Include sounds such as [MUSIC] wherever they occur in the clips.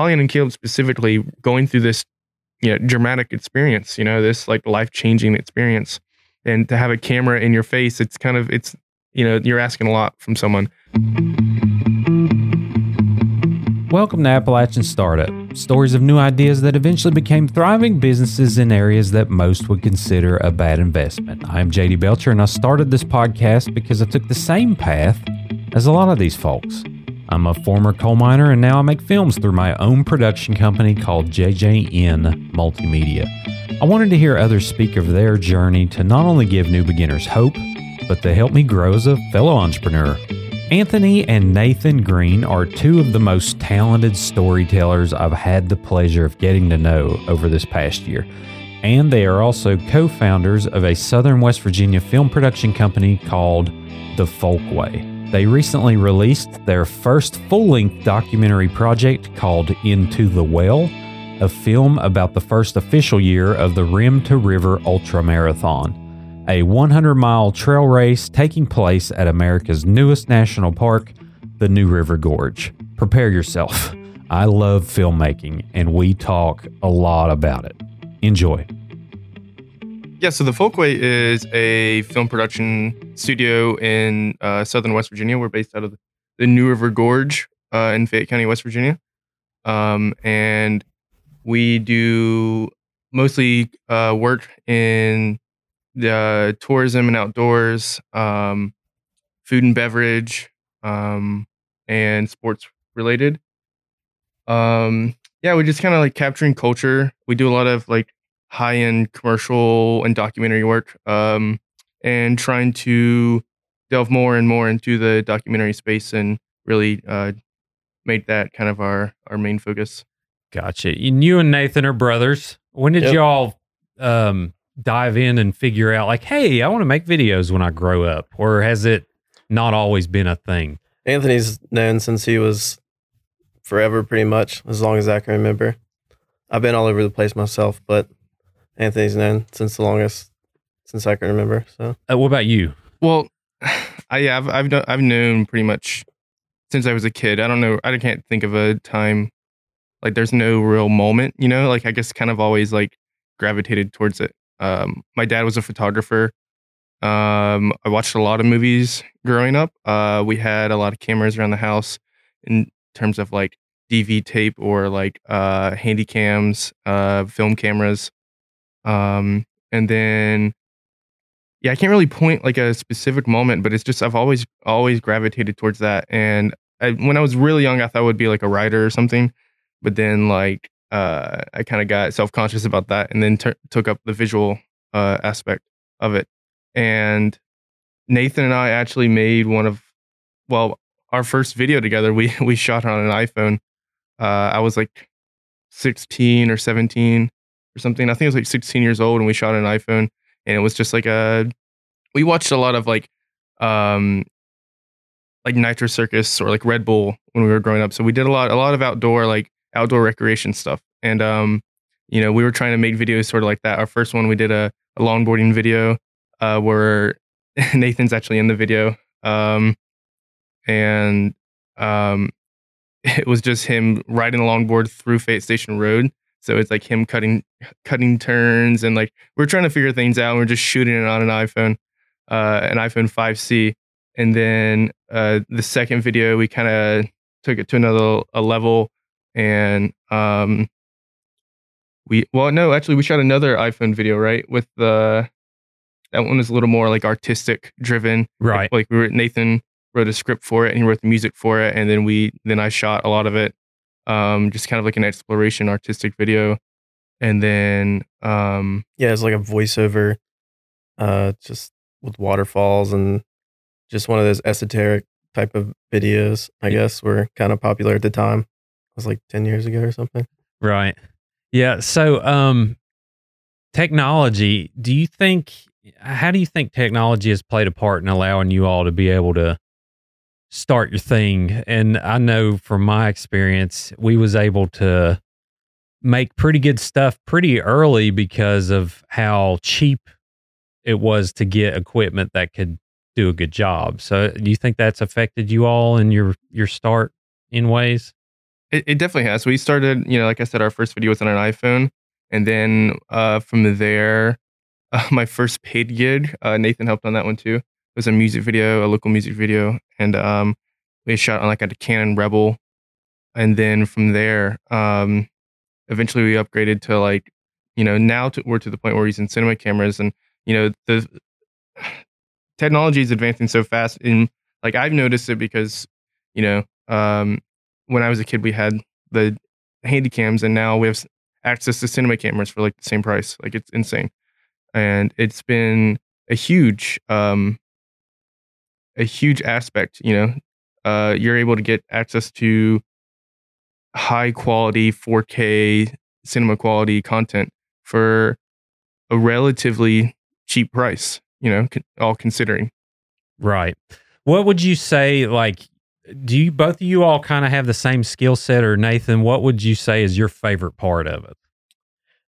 Holly and Caleb specifically going through this, you know, dramatic experience, you know, this like life changing experience, and to have a camera in your face, it's kind of it's you know you're asking a lot from someone. Welcome to Appalachian Startup, stories of new ideas that eventually became thriving businesses in areas that most would consider a bad investment. I'm JD Belcher, and I started this podcast because I took the same path as a lot of these folks. I'm a former coal miner, and now I make films through my own production company called JJN Multimedia. I wanted to hear others speak of their journey to not only give new beginners hope, but to help me grow as a fellow entrepreneur. Anthony and Nathan Green are two of the most talented storytellers I've had the pleasure of getting to know over this past year. And they are also co founders of a Southern West Virginia film production company called The Folkway. They recently released their first full length documentary project called Into the Well, a film about the first official year of the Rim to River Ultra Marathon a 100 mile trail race taking place at America's newest national park, the New River Gorge. Prepare yourself. I love filmmaking, and we talk a lot about it. Enjoy. Yeah, so the Folkway is a film production studio in uh, southern West Virginia. We're based out of the New River Gorge uh, in Fayette County, West Virginia. Um, and we do mostly uh, work in the tourism and outdoors, um, food and beverage, um, and sports related. Um, yeah, we're just kind of like capturing culture. We do a lot of like high end commercial and documentary work, um, and trying to delve more and more into the documentary space and really uh, make that kind of our our main focus. Gotcha. And you and Nathan are brothers. When did yep. y'all um, dive in and figure out like, hey, I want to make videos when I grow up, or has it not always been a thing? Anthony's known since he was forever, pretty much as long as I can remember. I've been all over the place myself, but Anthony's known since the longest since I can remember. So, uh, what about you? Well, [SIGHS] I yeah, I've I've, known, I've known pretty much since I was a kid. I don't know. I can't think of a time like there's no real moment. You know, like I guess kind of always like gravitated towards it. Um, my dad was a photographer. Um, I watched a lot of movies growing up. Uh, we had a lot of cameras around the house in terms of like DV tape or like uh, handy cams, uh, film cameras. Um, and then, yeah, I can't really point like a specific moment, but it's just I've always always gravitated towards that. And I, when I was really young, I thought I would be like a writer or something. But then like uh, I kind of got self conscious about that, and then t- took up the visual uh, aspect of it. And Nathan and I actually made one of, well, our first video together. We [LAUGHS] we shot on an iPhone. Uh, I was like 16 or 17 or something. I think I was like 16 years old, and we shot an iPhone, and it was just like a. We watched a lot of like, um, like Nitro Circus or like Red Bull when we were growing up. So we did a lot, a lot of outdoor like outdoor recreation stuff. And um, you know, we were trying to make videos sort of like that. Our first one, we did a, a longboarding video uh, where [LAUGHS] Nathan's actually in the video, um, and um, [LAUGHS] it was just him riding a longboard through Fayette Station Road. So it's like him cutting cutting turns and like we're trying to figure things out. We're just shooting it on an iPhone, uh, an iPhone 5C. And then uh, the second video, we kind of took it to another a level and um we well no actually we shot another iphone video right with the that one was a little more like artistic driven right like, we were nathan wrote a script for it and he wrote the music for it and then we then i shot a lot of it um just kind of like an exploration artistic video and then um yeah it's like a voiceover uh just with waterfalls and just one of those esoteric type of videos i guess were kind of popular at the time It was like 10 years ago or something. Right. Yeah. So, um, technology, do you think, how do you think technology has played a part in allowing you all to be able to start your thing? And I know from my experience, we was able to make pretty good stuff pretty early because of how cheap it was to get equipment that could do a good job. So do you think that's affected you all in your your start in ways? It, it definitely has. We started, you know, like I said, our first video was on an iPhone, and then uh, from there, uh, [LAUGHS] my first paid gig, uh, Nathan helped on that one too. Was a music video, a local music video, and um, we shot on like a Canon Rebel, and then from there, um, eventually we upgraded to like, you know, now to, we're to the point where we're using cinema cameras, and you know the [SIGHS] technology is advancing so fast. And like I've noticed it because, you know, um, when I was a kid, we had the handy cams, and now we have access to cinema cameras for like the same price. Like it's insane, and it's been a huge, um, a huge aspect. You know, uh, you're able to get access to high quality 4K cinema quality content for a relatively cheap price. You know, all considering. Right. What would you say? Like, do you both of you all kind of have the same skill set, or Nathan? What would you say is your favorite part of it?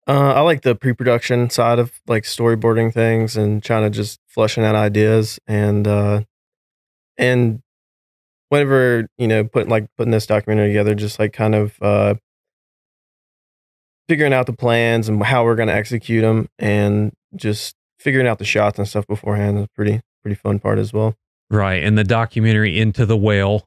Uh, I like the pre-production side of like storyboarding things and trying to just fleshing out ideas and uh, and whenever you know putting like putting this documentary together, just like kind of uh, figuring out the plans and how we're going to execute them, and just figuring out the shots and stuff beforehand is pretty pretty fun part as well. Right, and the documentary Into the Well,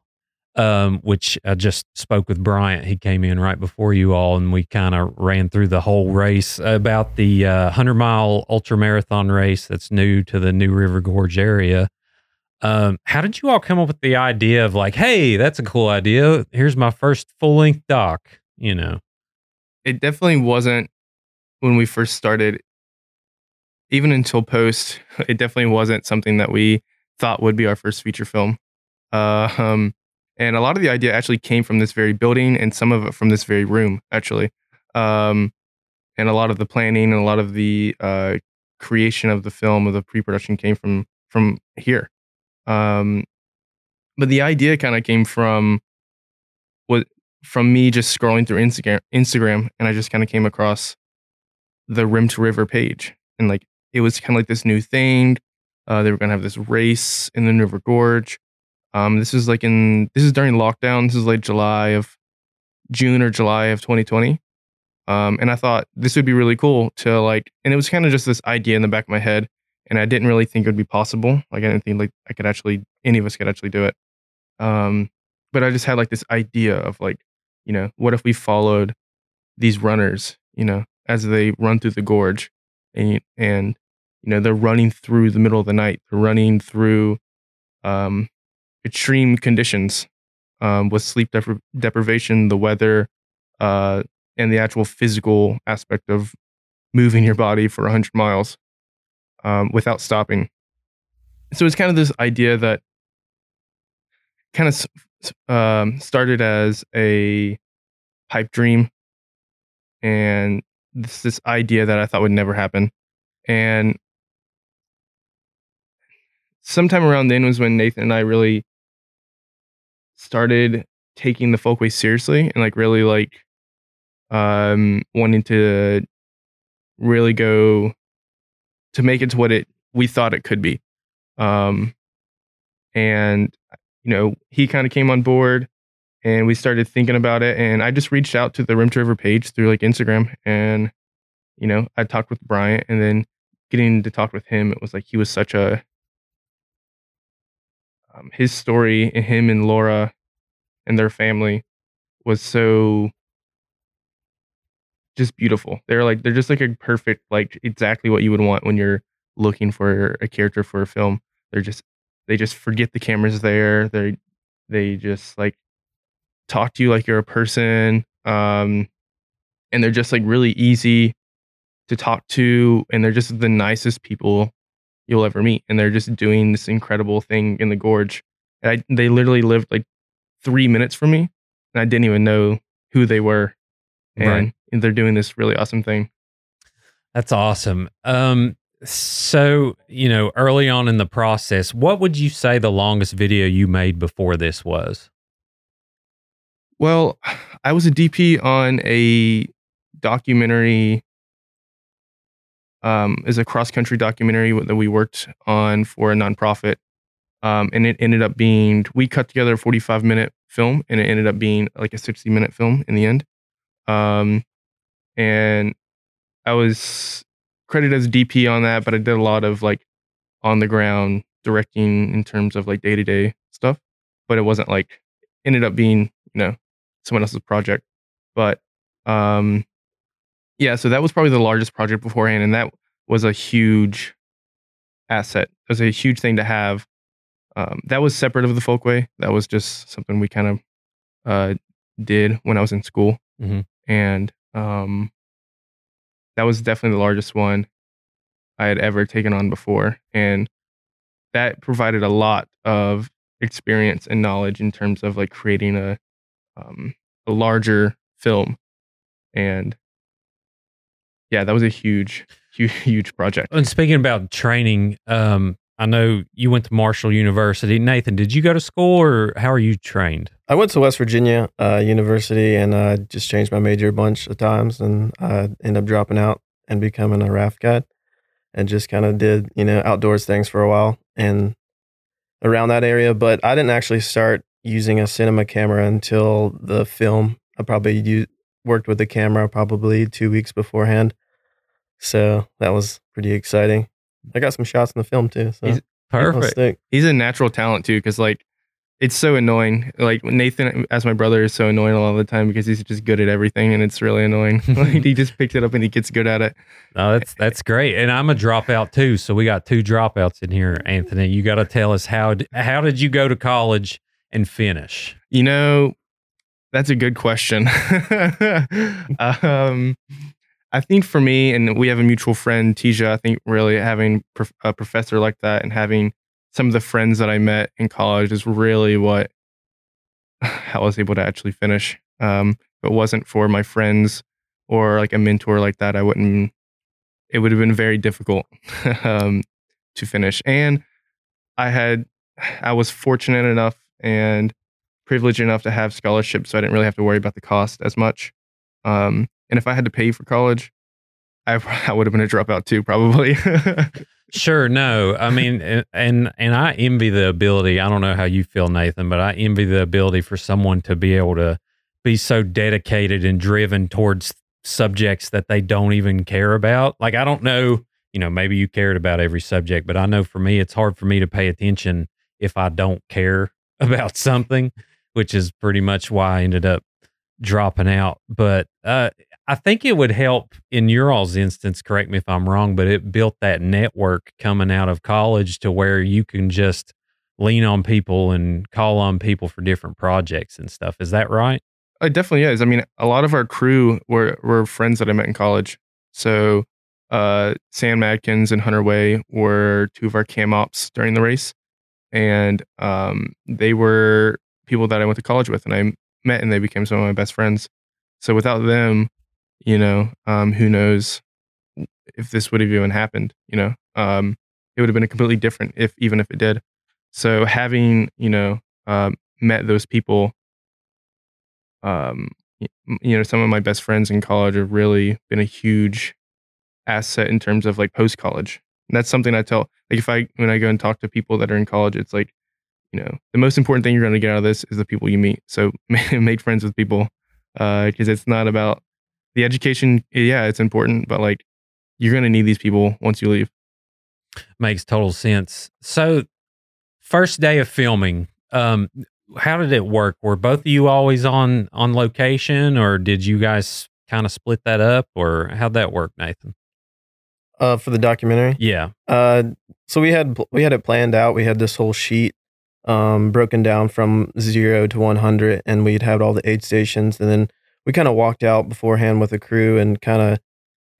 um, which I just spoke with Bryant. He came in right before you all, and we kind of ran through the whole race about the uh, hundred mile ultra marathon race that's new to the New River Gorge area. Um, how did you all come up with the idea of like, hey, that's a cool idea. Here's my first full length doc. You know, it definitely wasn't when we first started even until post, [LAUGHS] it definitely wasn't something that we thought would be our first feature film. Uh, um, and a lot of the idea actually came from this very building, and some of it from this very room, actually. Um, and a lot of the planning and a lot of the uh, creation of the film, of the pre-production, came from from here. Um, but the idea kind of came from what from me just scrolling through Instagram, Instagram, and I just kind of came across the Rim to River page, and like it was kind of like this new thing. Uh, they were going to have this race in the River Gorge. Um, this is like in this is during lockdown. This is like July of June or July of 2020. Um, and I thought this would be really cool to like, and it was kind of just this idea in the back of my head, and I didn't really think it would be possible. Like I didn't think like I could actually any of us could actually do it. Um, but I just had like this idea of like, you know, what if we followed these runners, you know, as they run through the gorge, and and you know, they're running through the middle of the night. They're running through um, extreme conditions um, with sleep depri- deprivation, the weather, uh, and the actual physical aspect of moving your body for 100 miles um, without stopping. So it's kind of this idea that kind of um, started as a pipe dream and this this idea that I thought would never happen. And sometime around then was when Nathan and I really started taking the folkways seriously and like really like um wanting to really go to make it to what it we thought it could be. Um and you know, he kind of came on board and we started thinking about it and I just reached out to the Rim River page through like Instagram and you know, I talked with Bryant and then getting to talk with him, it was like he was such a um, his story and him and Laura and their family was so just beautiful. They're like they're just like a perfect like exactly what you would want when you're looking for a character for a film. They're just they just forget the camera's there. They they just like talk to you like you're a person. Um and they're just like really easy to talk to and they're just the nicest people you'll ever meet. And they're just doing this incredible thing in the gorge. And I, they literally lived like three minutes from me, and I didn't even know who they were. And, right. And they're doing this really awesome thing. That's awesome. Um, so, you know, early on in the process, what would you say the longest video you made before this was? Well, I was a DP on a documentary um, is a cross country documentary that we worked on for a nonprofit. um, and it ended up being we cut together a 45 minute film, and it ended up being like a 60 minute film in the end. Um, and I was credited as DP on that, but I did a lot of like on the ground directing in terms of like day to day stuff. But it wasn't like ended up being you know someone else's project. But um, yeah, so that was probably the largest project beforehand, and that was a huge asset. It was a huge thing to have. Um, that was separate of the folkway. That was just something we kind of uh, did when I was in school, Mhm. and um, that was definitely the largest one I had ever taken on before, and that provided a lot of experience and knowledge in terms of like creating a um, a larger film, and yeah, that was a huge, huge, [LAUGHS] huge project. And speaking about training, um, I know you went to Marshall University. Nathan, did you go to school or how are you trained? I went to West Virginia uh, University and I just changed my major a bunch of times and I ended up dropping out and becoming a raft guide and just kind of did, you know, outdoors things for a while and around that area. But I didn't actually start using a cinema camera until the film. I probably u- worked with the camera probably two weeks beforehand. So that was pretty exciting. I got some shots in the film too. So He's- Perfect. He's a natural talent too, because like it's so annoying. Like Nathan, as my brother, is so annoying a lot of the time because he's just good at everything, and it's really annoying. [LAUGHS] like he just picks it up and he gets good at it. No, that's that's great. And I'm a dropout too. So we got two dropouts in here, Anthony. You got to tell us how how did you go to college and finish? You know, that's a good question. [LAUGHS] um, I think for me, and we have a mutual friend, Tisha. I think really having a professor like that and having some of the friends that I met in college is really what [SIGHS] I was able to actually finish. Um, if it wasn't for my friends or like a mentor like that, I wouldn't. It would have been very difficult [LAUGHS] um, to finish. And I had, I was fortunate enough and privileged enough to have scholarships, so I didn't really have to worry about the cost as much. Um, and if I had to pay for college, I, [LAUGHS] I would have been a dropout too, probably. [LAUGHS] Sure, no. I mean, and- and I envy the ability. I don't know how you feel, Nathan, but I envy the ability for someone to be able to be so dedicated and driven towards subjects that they don't even care about. Like I don't know, you know, maybe you cared about every subject, but I know for me it's hard for me to pay attention if I don't care [LAUGHS] about something, which is pretty much why I ended up dropping out. But uh I think it would help in your all's instance, correct me if I'm wrong, but it built that network coming out of college to where you can just lean on people and call on people for different projects and stuff. Is that right? It definitely is. I mean, a lot of our crew were were friends that I met in college. So, uh, Sam Madkins and Hunter Way were two of our cam ops during the race, and um, they were people that I went to college with, and I met, and they became some of my best friends. So, without them, you know, um, who knows if this would have even happened? You know, um, it would have been a completely different if even if it did. So, having you know um, met those people um you know some of my best friends in college have really been a huge asset in terms of like post college And that's something i tell like if i when i go and talk to people that are in college it's like you know the most important thing you're going to get out of this is the people you meet so [LAUGHS] make friends with people because it's not about the education yeah it's important but like you're going to need these people once you leave Makes total sense. So, first day of filming, um, how did it work? Were both of you always on on location, or did you guys kind of split that up, or how'd that work, Nathan? Uh, for the documentary. Yeah. Uh, so we had we had it planned out. We had this whole sheet um, broken down from zero to one hundred, and we'd have all the aid stations. And then we kind of walked out beforehand with the crew and kind of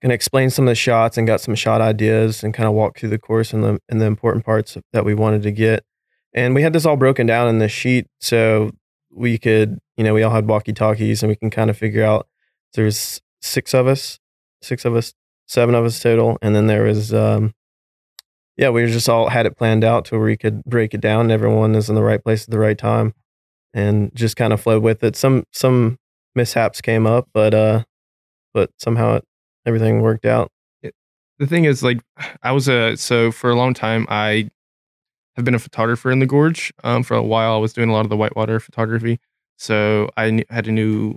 of explained some of the shots and got some shot ideas and kind of walked through the course and the and the important parts that we wanted to get. And we had this all broken down in the sheet, so we could you know we all had walkie talkies and we can kind of figure out. There's six of us, six of us, seven of us total, and then there was. Um, yeah, we just all had it planned out to where we could break it down. Everyone is in the right place at the right time, and just kind of flowed with it. Some some mishaps came up, but uh, but somehow it, everything worked out. the thing is like i was a so for a long time i have been a photographer in the gorge um, for a while. I was doing a lot of the whitewater photography, so I had to knew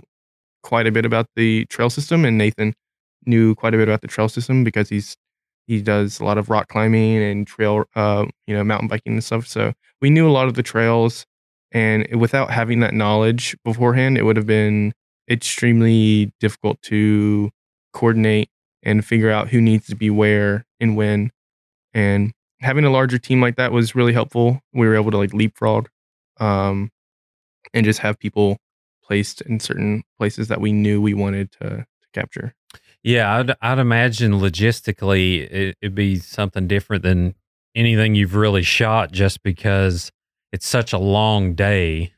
quite a bit about the trail system, and Nathan knew quite a bit about the trail system because he's he does a lot of rock climbing and trail, uh, you know, mountain biking and stuff. So we knew a lot of the trails, and without having that knowledge beforehand, it would have been extremely difficult to coordinate and figure out who needs to be where and when. And having a larger team like that was really helpful. We were able to like leapfrog, um, and just have people placed in certain places that we knew we wanted to, to capture. Yeah, I'd, I'd imagine logistically it, it'd be something different than anything you've really shot just because it's such a long day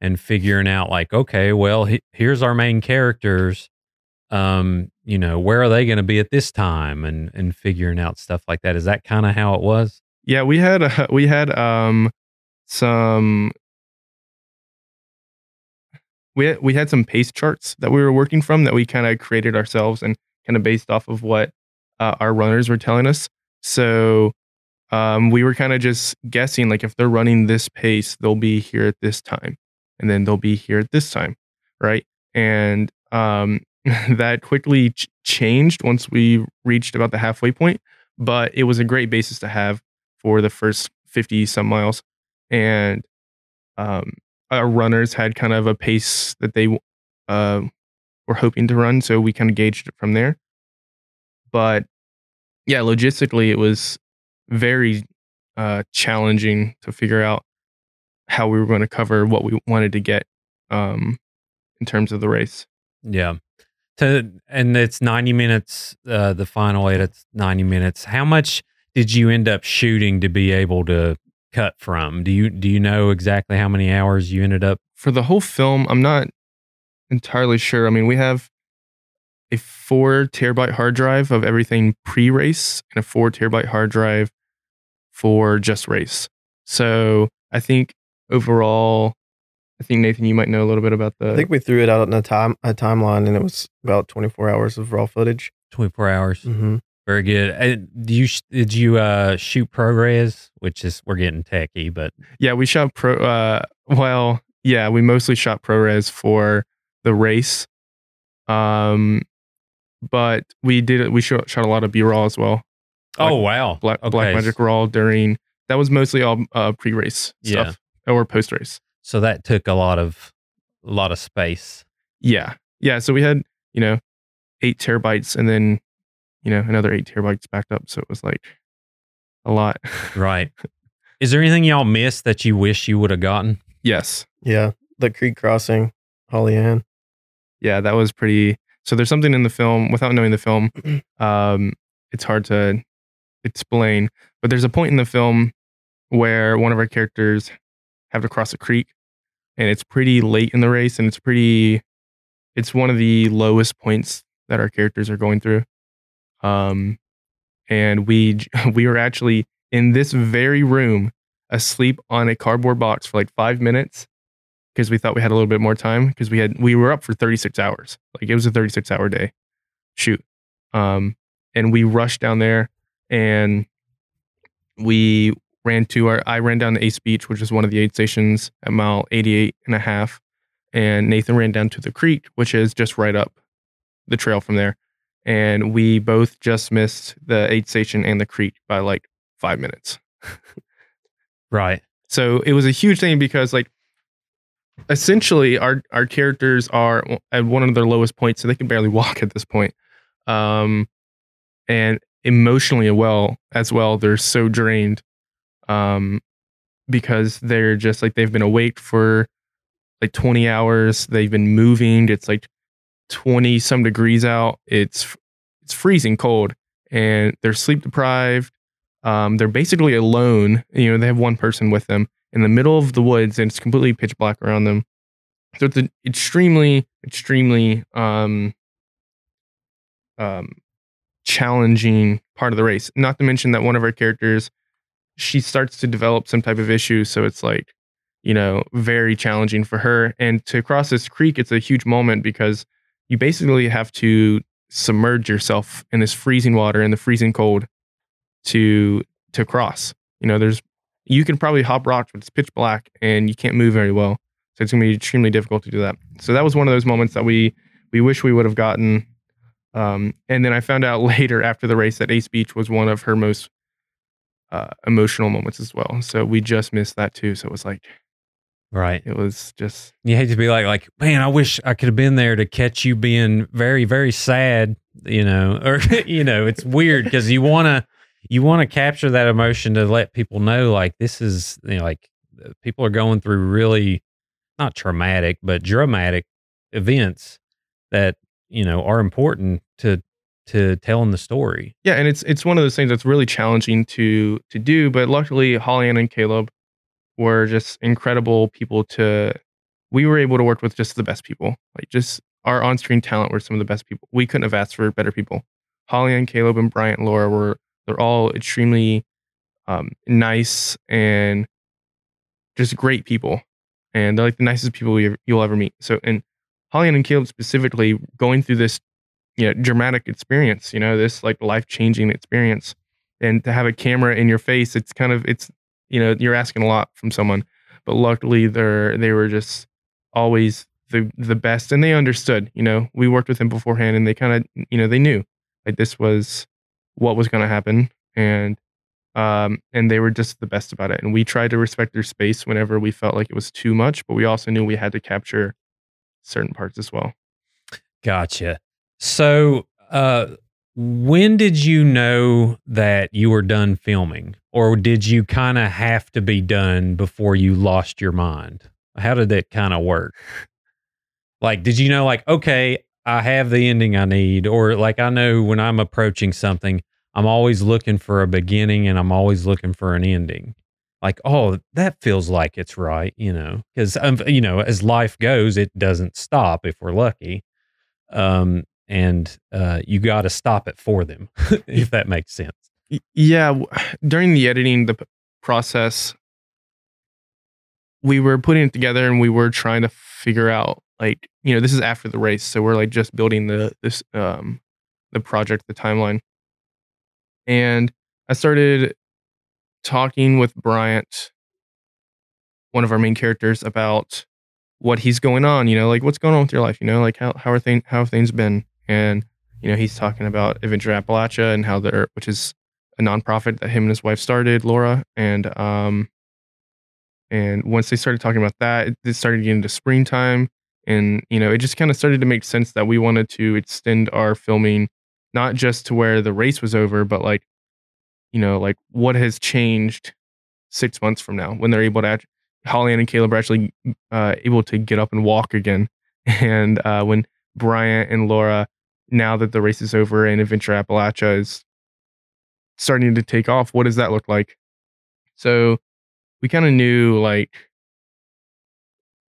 and figuring out like okay well he, here's our main characters um you know where are they going to be at this time? and and figuring out stuff like that. Is that kind of how it was? Yeah, we had uh, [LAUGHS] we had um some we had, we had some pace charts that we were working from that we kind of created ourselves and kind of based off of what uh, our runners were telling us. So um, we were kind of just guessing like if they're running this pace, they'll be here at this time, and then they'll be here at this time, right? And um, [LAUGHS] that quickly ch- changed once we reached about the halfway point, but it was a great basis to have for the first 50 some miles. And um, our runners had kind of a pace that they uh, were hoping to run. So we kind of gauged it from there. But yeah, logistically, it was very uh, challenging to figure out how we were going to cover what we wanted to get um, in terms of the race. yeah to and it's 90 minutes uh the final eight it's 90 minutes how much did you end up shooting to be able to cut from do you do you know exactly how many hours you ended up For the whole film, I'm not entirely sure. I mean, we have a four terabyte hard drive of everything pre race and a four terabyte hard drive for just race. So I think overall, I think Nathan, you might know a little bit about the. I think we threw it out on a time a timeline, and it was about 24 hours of raw footage. 24 hours Mm-hmm. very good and do you did you uh shoot ProRes which is we're getting techy but yeah, we shot pro. Uh, well, yeah, we mostly shot ProRes for the race. Um, but we did we shot, shot a lot of B roll as well. oh wow Black Okay, Blackmagic RAW during that was mostly all uh, pre race Yeah. stuff or post race. so that took a lot of a lot of space Yeah, yeah. So we had you know eight terabytes and then you know another eight terabytes backed up. So it was like a lot. [LAUGHS] right is there anything y'all missed that you wish you would have gotten yes, Yeah, the creek crossing, Holly Ann. yeah, that was pretty. So there's something in the film without knowing the film. [CLEARS THROAT] Um, it's hard to explain, but there's a point in the film where one of our characters have to cross a creek, and it's pretty late in the race, and it's pretty. It's one of the lowest points that our characters are going through. Um, and we [LAUGHS] we were actually in this very room asleep on a cardboard box for like five minutes because we thought we had a little bit more time because we had we were up for 36 hours like it was a 36 hour day shoot um and we rushed down there and we ran to our i ran down to ace beach which is one of the aid stations at mile 88 and a half and nathan ran down to the creek which is just right up the trail from there and we both just missed the aid station and the creek by like five minutes [LAUGHS] right so it was a huge thing because like essentially our our characters are at one of their lowest points, so they can barely [LAUGHS] walk at this point. Um and emotionally well as well, they're so drained. Um because they're just like they've been awake for like 20 hours. They've been moving. It's like 20 some degrees out. It's it's freezing cold and they're sleep deprived. Um, they're basically alone. You know, they have one person with them in the middle of the woods and it's completely pitch black around them. So it's an extremely, extremely um, um, challenging part of the race. Not to mention that one of our characters, she starts to develop some type of issue. So it's like, you know, very challenging for her. And to cross this creek, it's a huge moment because you basically have to submerge yourself in this freezing water in the freezing cold to to cross. You know, there's you can probably hop rocks, but it's pitch black and you can't move very well. So it's gonna be extremely difficult to do that. So that was one of those moments that we we wish we would have gotten. Um, and then I found out [LAUGHS] later after the race that Ace Beach was one of her most uh, emotional moments as well. So we just missed that too. So it was like Right. it was just You hate to be like, like, man, I wish I could have been there to catch you being very, very sad, you know, [LAUGHS] or you know, it's weird because you want to, you want to capture that emotion to let people know, like, this is, you know, like, uh, people are going through really not traumatic, but dramatic events that you know are important to to telling the story. yeah, and it's it's one of those things that's really challenging to to do. But luckily, Holly and Caleb were just incredible people to. We were able to work with just the best people. Like just our on screen talent were some of the best people. We couldn't have asked for better people. Holly and Caleb and Bryant and Laura were they're all extremely um, nice and just great people, and they're like the nicest people you, you'll ever meet. So, and Holly and Caleb specifically going through this, you know, dramatic experience, you know, this like life changing experience, and to have a camera in your face, it's kind of it's you know you're asking a lot from someone, but luckily they're they were just always the the best, and they understood. You know, we worked with them beforehand, and they kind of you know they knew like this was what was going to happen, and um, and they were just the best about it. And we tried to respect their space whenever we felt like it was too much, but we also knew we had to capture certain parts as well. Gotcha. So, uh, when did you know that you were done filming, or did you kind of have to be done before you lost your mind? How did that kind of work? Like, did you know, like, okay, I have the ending I need, or like, I know when I'm approaching something, I'm always looking for a beginning and I'm always looking for an ending. Like, oh, that feels like it's right, you know, because um, you know, as life goes, it doesn't stop if we're lucky. Um, and uh, you got to stop it for them, [LAUGHS] if that makes sense. Yeah, [SIGHS] during the editing the process, we were putting it together and we were trying to figure out like you know this is after the race, so we're like just building the this um the project, the timeline, and I started talking with Bryant, one of our main characters, about what he's going on. You know, like what's going on with your life. You know, like how how are things how have things been? And you know, he's talking about Adventure Appalachia and how they're which is a nonprofit that him and his wife started, Laura, and um, and once they started talking about that, it- it started getting into springtime, and you know, it just kind of started to make sense that we wanted to extend our filming not just to where the race was over, but like, you know, like what has changed six months from now when they're able to. Act- Holly and Caleb are actually uh, able to get up and walk again, [LAUGHS] and uh, when Bryant and Laura, now that the race is over and Adventure Appalachia is starting to take off, what does that look like? So we kind of knew like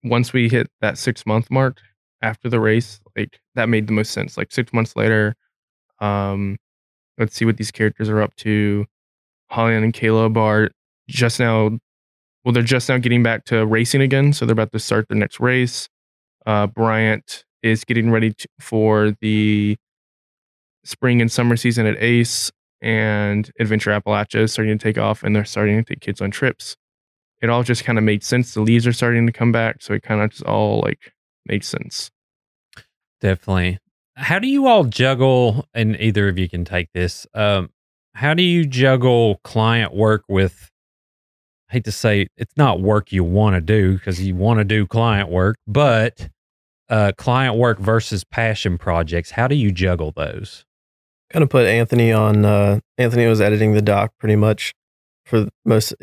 once we hit that six month mark after the race, like that made the most sense. Like six months later, um, let's see what these characters are up to. Holly and Caleb are just now, well, they're just now getting back to racing again. So they're about to start their next race. Uh, Bryant is getting ready to, for the spring and summer season at Ace, and Adventure Appalachia is starting to take off, and they're starting to take kids on trips. It all just kind of made sense. The leaves are starting to come back, so it kind of just all like makes sense. Definitely. How do you all juggle, and either of you can take this, um, how do you juggle client work with, I hate to say it's not work you want to do because you want to do client work, but uh, client work versus passion projects? How do you juggle those? kind of put Anthony on. Uh, Anthony was editing the doc pretty much for most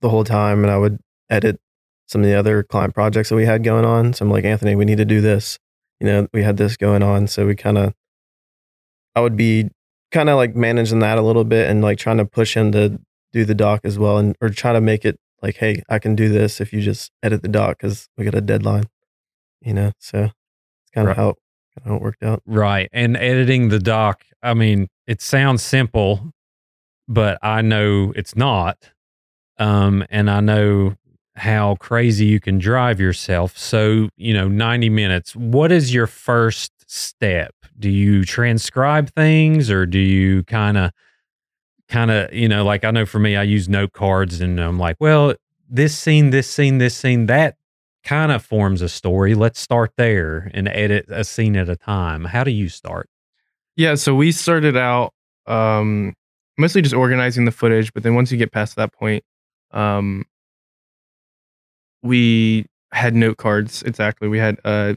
the whole time, and I would edit some of the other client projects that we had going on. So I'm like, Anthony, we need to do this. You know, we had this going on, so we kind of, I would be kind of like managing that a little bit and like trying to push him to do the doc as well, and or try to make it like, hey, I can do this if you just edit the doc because we got a deadline. You know, so it's kind Right. of how how it worked out. Right. And editing the doc, I mean, it sounds simple, but I know it's not. Um, and I know how crazy you can drive yourself. So, you know, 90 minutes, what is your first step? Do you transcribe things or do you kind of kind of, you know, like I know for me, I use note cards and I'm like, well, this scene, this scene, this scene, that kind of forms a story. Let's start there and edit a scene at a time. How do you start? Yeah, so we started out um, mostly just organizing the footage, but then once you get past that point, um, we had note cards. Exactly, we had uh,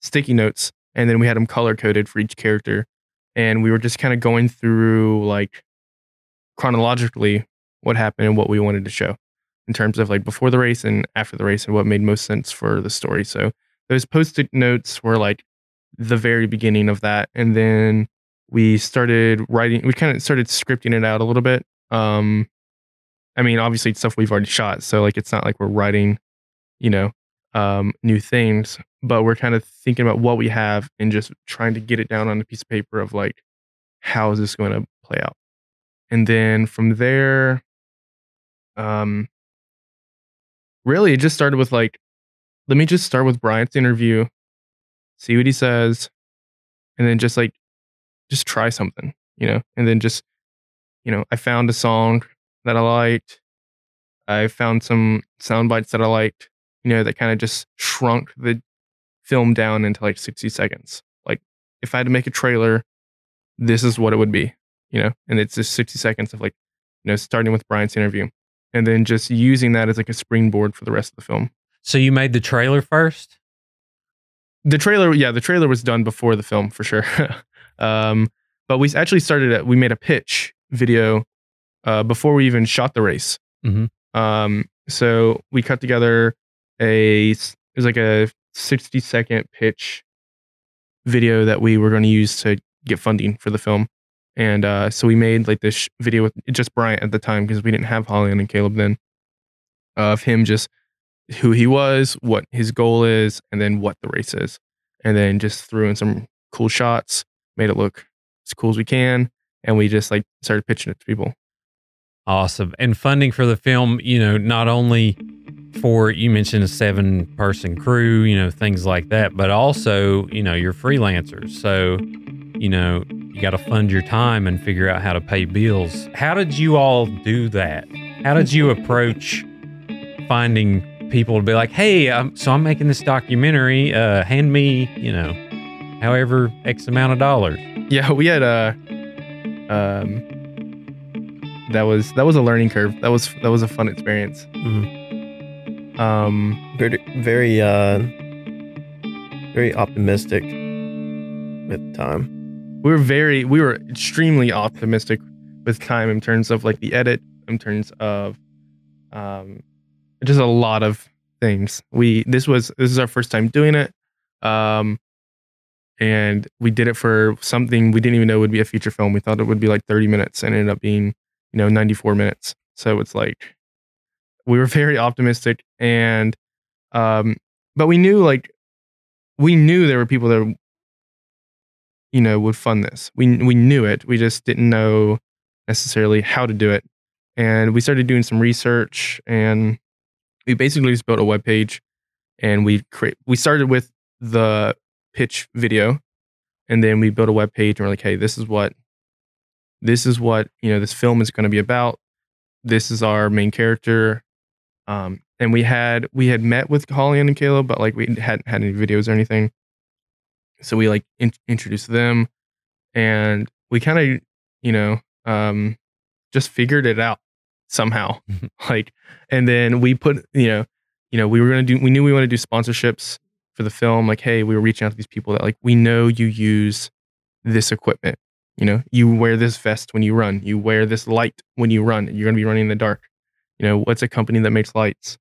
sticky notes, and then we had them color coded for each character, and we were just kind of going through like chronologically what happened and what we wanted to show in terms of like before the race and after the race and what made most sense for the story. So those post-it notes were like the very beginning of that, and then we started writing. We kind of started scripting it out a little bit. Um, I mean, obviously it's stuff we've already shot, so like it's not like we're writing, you know, um, new things, but we're kind of thinking about what we have and just trying to get it down on a piece of paper of like how is this going to play out, and then from there, um, really it just started with like, let me just start with Bryant's interview, see what he says, and then just like just try something, you know, and then just, you know, I found a song that I liked. I found some sound bites that I liked, you know, that kind of just shrunk the film down into like 60 seconds. Like if I had to make a trailer, this is what it would be, you know, and it's just 60 seconds of like, you know, starting with Bryant's interview and then just using that as like a springboard for the rest of the film. So you made the trailer first? The trailer, yeah, the trailer was done before the film for sure. [LAUGHS] um, but we actually started it. We made a pitch video uh, before we even shot the race. Mhm. Um, so we cut together a it was like a sixty second pitch video that we were going to use to get funding for the film. And uh, so we made like this sh- video with just Bryant at the time because we didn't have Holland and Caleb then of him just who he was, what his goal is, and then what the race is. And then just threw in some cool shots, made it look as cool as we can, and we just like started pitching it to people. Awesome. And funding for the film, you know, not only for you mentioned a seven person crew, you know, things like that, but also, you know, you're freelancers. So, you know, you got to fund your time and figure out how to pay bills. How did you all do that? How did you approach finding people to be like, hey, um, so I'm making this documentary, uh, hand me, you know, however X amount of dollars? Yeah, we had a um that was that was a learning curve. That was that was a fun experience. Um Very, very, uh, very optimistic with time. We were very we were extremely optimistic with time in terms of like the edit in terms of um just a lot of things. We this was this is our first time doing it um and we did it for something we didn't even know would be a feature film. We thought it would be like 30 minutes and ended up being you know 94 minutes. So it's like we were very optimistic and um but we knew like we knew there were people that you know would fund this. We we knew it. We just didn't know necessarily how to do it. And we started doing some research and we basically just built a web page and we create we started with the pitch video and then we built a web page and we're like hey this is what this is what you know this film is going to be about. This is our main character. Um and we had we had met with holly and caleb but like we hadn't had any videos or anything so we like in- introduced them and we kind of you know um just figured it out somehow [LAUGHS] like and then we put you know you know we were gonna do we knew we wanted to do sponsorships for the film like hey we were reaching out to these people that like we know you use this equipment you know you wear this vest when you run you wear this light when you run you're gonna be running in the dark you know what's a company that makes lights?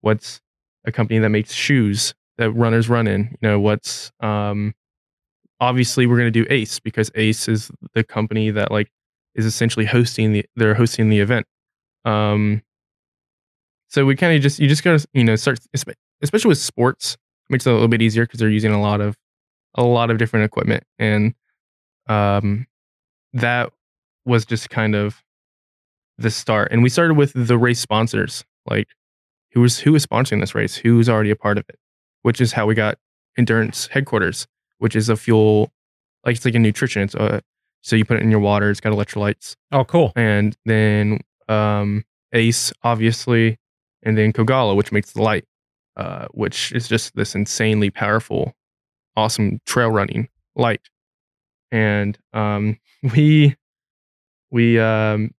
What's a company that makes shoes that runners run in? You know what's um obviously we're going to do ace because ace is the company that like is essentially hosting the they're hosting the event. Um so we kind of just you just gotta you know start especially with sports makes it a little bit easier because they're using a lot of a lot of different equipment. And um that was just kind of the start. And we started with the race sponsors like who was who was sponsoring this race who's already a part of it which is how we got endurance headquarters which is a fuel like it's like a nutrition it's a So you put it in your water. It's got electrolytes, Oh, cool. and then um, Ace, obviously, and then Kogalla, which makes the light, uh, which is just this insanely powerful, awesome trail running light. And um, [LAUGHS] we we um,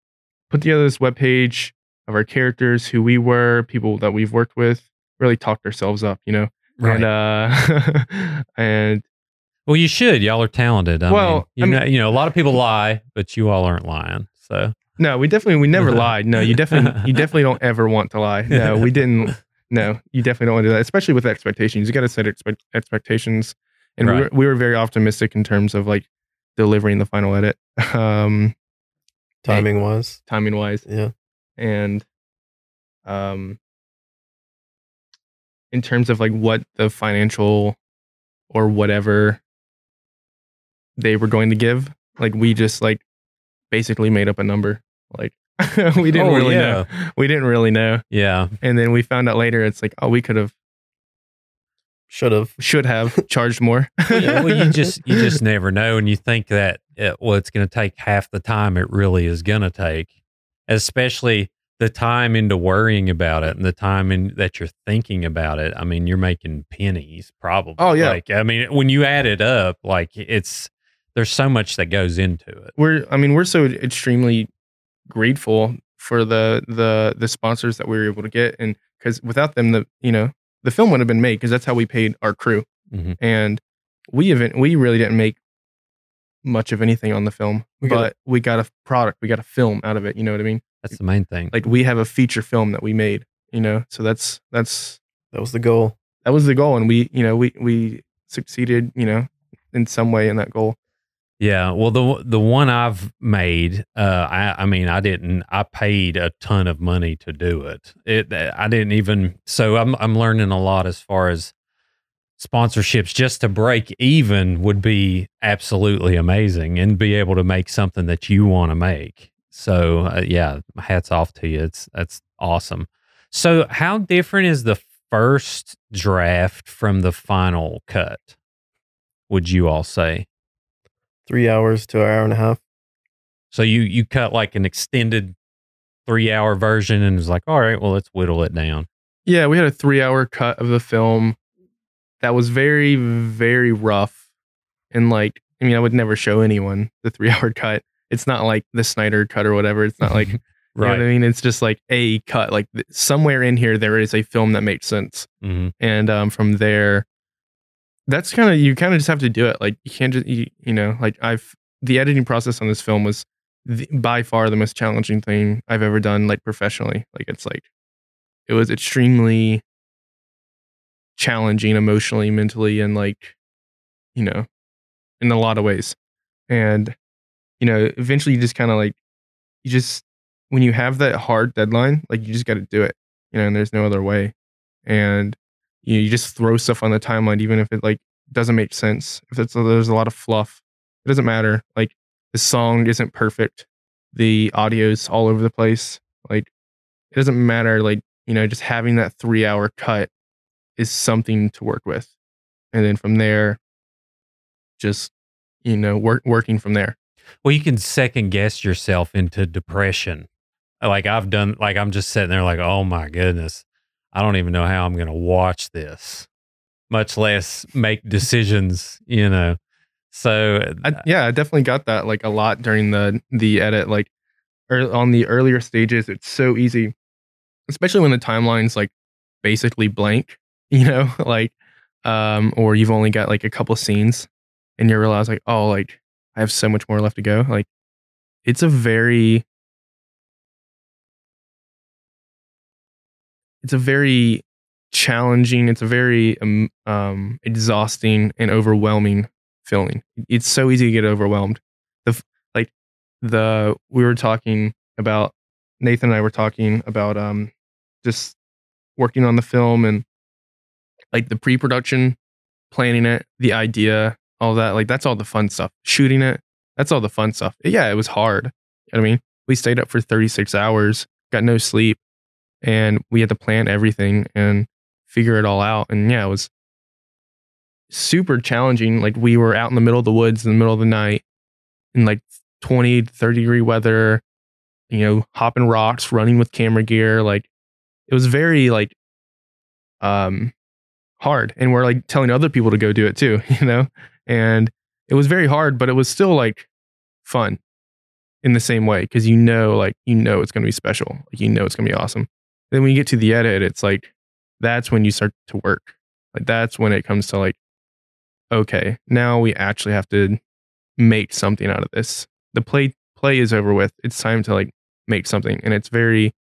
put together this web page of our characters, who we were, people that we've worked with, really talked ourselves up, you know. And uh, [LAUGHS] and well, you should. Y'all are talented. I Well, mean, you I mean- know, you know, a lot of people lie, but you all aren't lying. So no, we definitely we never [LAUGHS] lied. No, you definitely you [LAUGHS] definitely don't ever want to lie. No, we didn't. No, you definitely don't want to do that, especially with expectations. You got to set expect- expectations, and we, were, we were very optimistic in terms of like delivering the final edit, [LAUGHS] um, Timing wise. timing wise, Yeah. and um, in terms of like what the financial or whatever they were going to give. Like we just like basically made up a number. Like [LAUGHS] we didn't Oh, really yeah. know. We didn't really know. yeah, And then we found out later it's like, oh, we could have Should have. should have [LAUGHS] charged more. you- well, you just you [LAUGHS] just never know, and you think that it, well, it's going to take half the time it really is going to take, especially the time into worrying about it and the time in that you're thinking about it. I mean, you're making pennies, probably. Oh, yeah. Like, I mean, when you add it up, like it's there's so much that goes into it. we're I mean, we're so extremely grateful for the the the sponsors that we were able to get and because without them the you know the film wouldn't have been made because that's how we paid our crew Mhm. and we even we really didn't make much of anything on the film We got but we got a product we got a film out of it you know what i mean That's the main thing. like we have a feature film that we made you know so that's that's That was the goal. that was the goal and we you know we we succeeded you know in some way in that goal Yeah, well, the the one I've made, uh, I, I mean, I didn't. I paid a ton of money to do it. It, I didn't even. So I'm I'm learning a lot as far as sponsorships. Just to break even would be absolutely amazing, and be able to make something that you want to make. So uh, yeah, hats off to you. It's that's awesome. So how different is the first draft from the final cut? Would you all say? Three hours to an hour and a half. So you you cut like an extended three hour version and it's like, all right, well let's whittle it down. Yeah, we had a three hour cut of the film that was very, very rough. And like, I mean, I would never show anyone the three hour [LAUGHS] cut. It's not like the Snyder cut or whatever. It's not like, you [LAUGHS] know what I mean? It's just like a cut. Like th- somewhere in here, there is a film that makes sense. hmm And um, from there, that's kind of, you kind of just have to do it. Like, you can't just, you, you know, like I've, the editing process on this film was the, by far the most challenging thing I've ever done, like professionally. Like, it's like, it was extremely challenging emotionally, mentally, and like, you know, in a lot of ways. And, you know, eventually you just kind of like, you just, when you have that hard deadline, like you just got to do it, you know, and there's no other way. And, you know, you just throw stuff on the timeline, even if it like doesn't make sense. If it's, uh, there's a lot of fluff, it doesn't matter. Like the song isn't perfect. The audio's all over the place. Like it doesn't matter. Like, you know, just having that three hour cut is something to work with. And then from there, just, you know, work, working from there. Well, you can second guess yourself into depression. Like I've done, like I'm just sitting there, like, oh my goodness, I don't even know how I'm going to watch this, much less make decisions. You know, so I, yeah, I definitely got that like a lot during the the edit. Like, or on the earlier stages, it's so easy, especially when the timeline's like basically blank. [LAUGHS] You know, like, um, or you've only got like a couple scenes, and you realize like, oh, like I have so much more left to go. Like, it's a very, it's a very challenging. It's a very um, um exhausting and overwhelming feeling. It's so easy to get overwhelmed. The like the we were talking about Nathan and I were talking about um just working on the film and like the pre-production, planning it, the idea, all that. Like that's all the fun stuff. Shooting it, that's all the fun stuff. Yeah, it was hard. You know I mean, we stayed up for 36 hours, got no sleep, and we had to plan everything and figure it all out. And yeah, it was super challenging. Like we were out in the middle of the woods in the middle of the night, in like 20 30 degree weather you know hopping rocks running with camera gear. Like it was very like um hard. And we're like telling other people to go do it too [LAUGHS] you know? And it was very hard but it was still like fun in the same way because you know like you know it's going to be special. Like you know it's going to be awesome then when you get to the edit it's like that's when you start to work. Like that's when it comes to like okay now we actually have to make something out of this. The play play is over with. It's time to like make something and it's very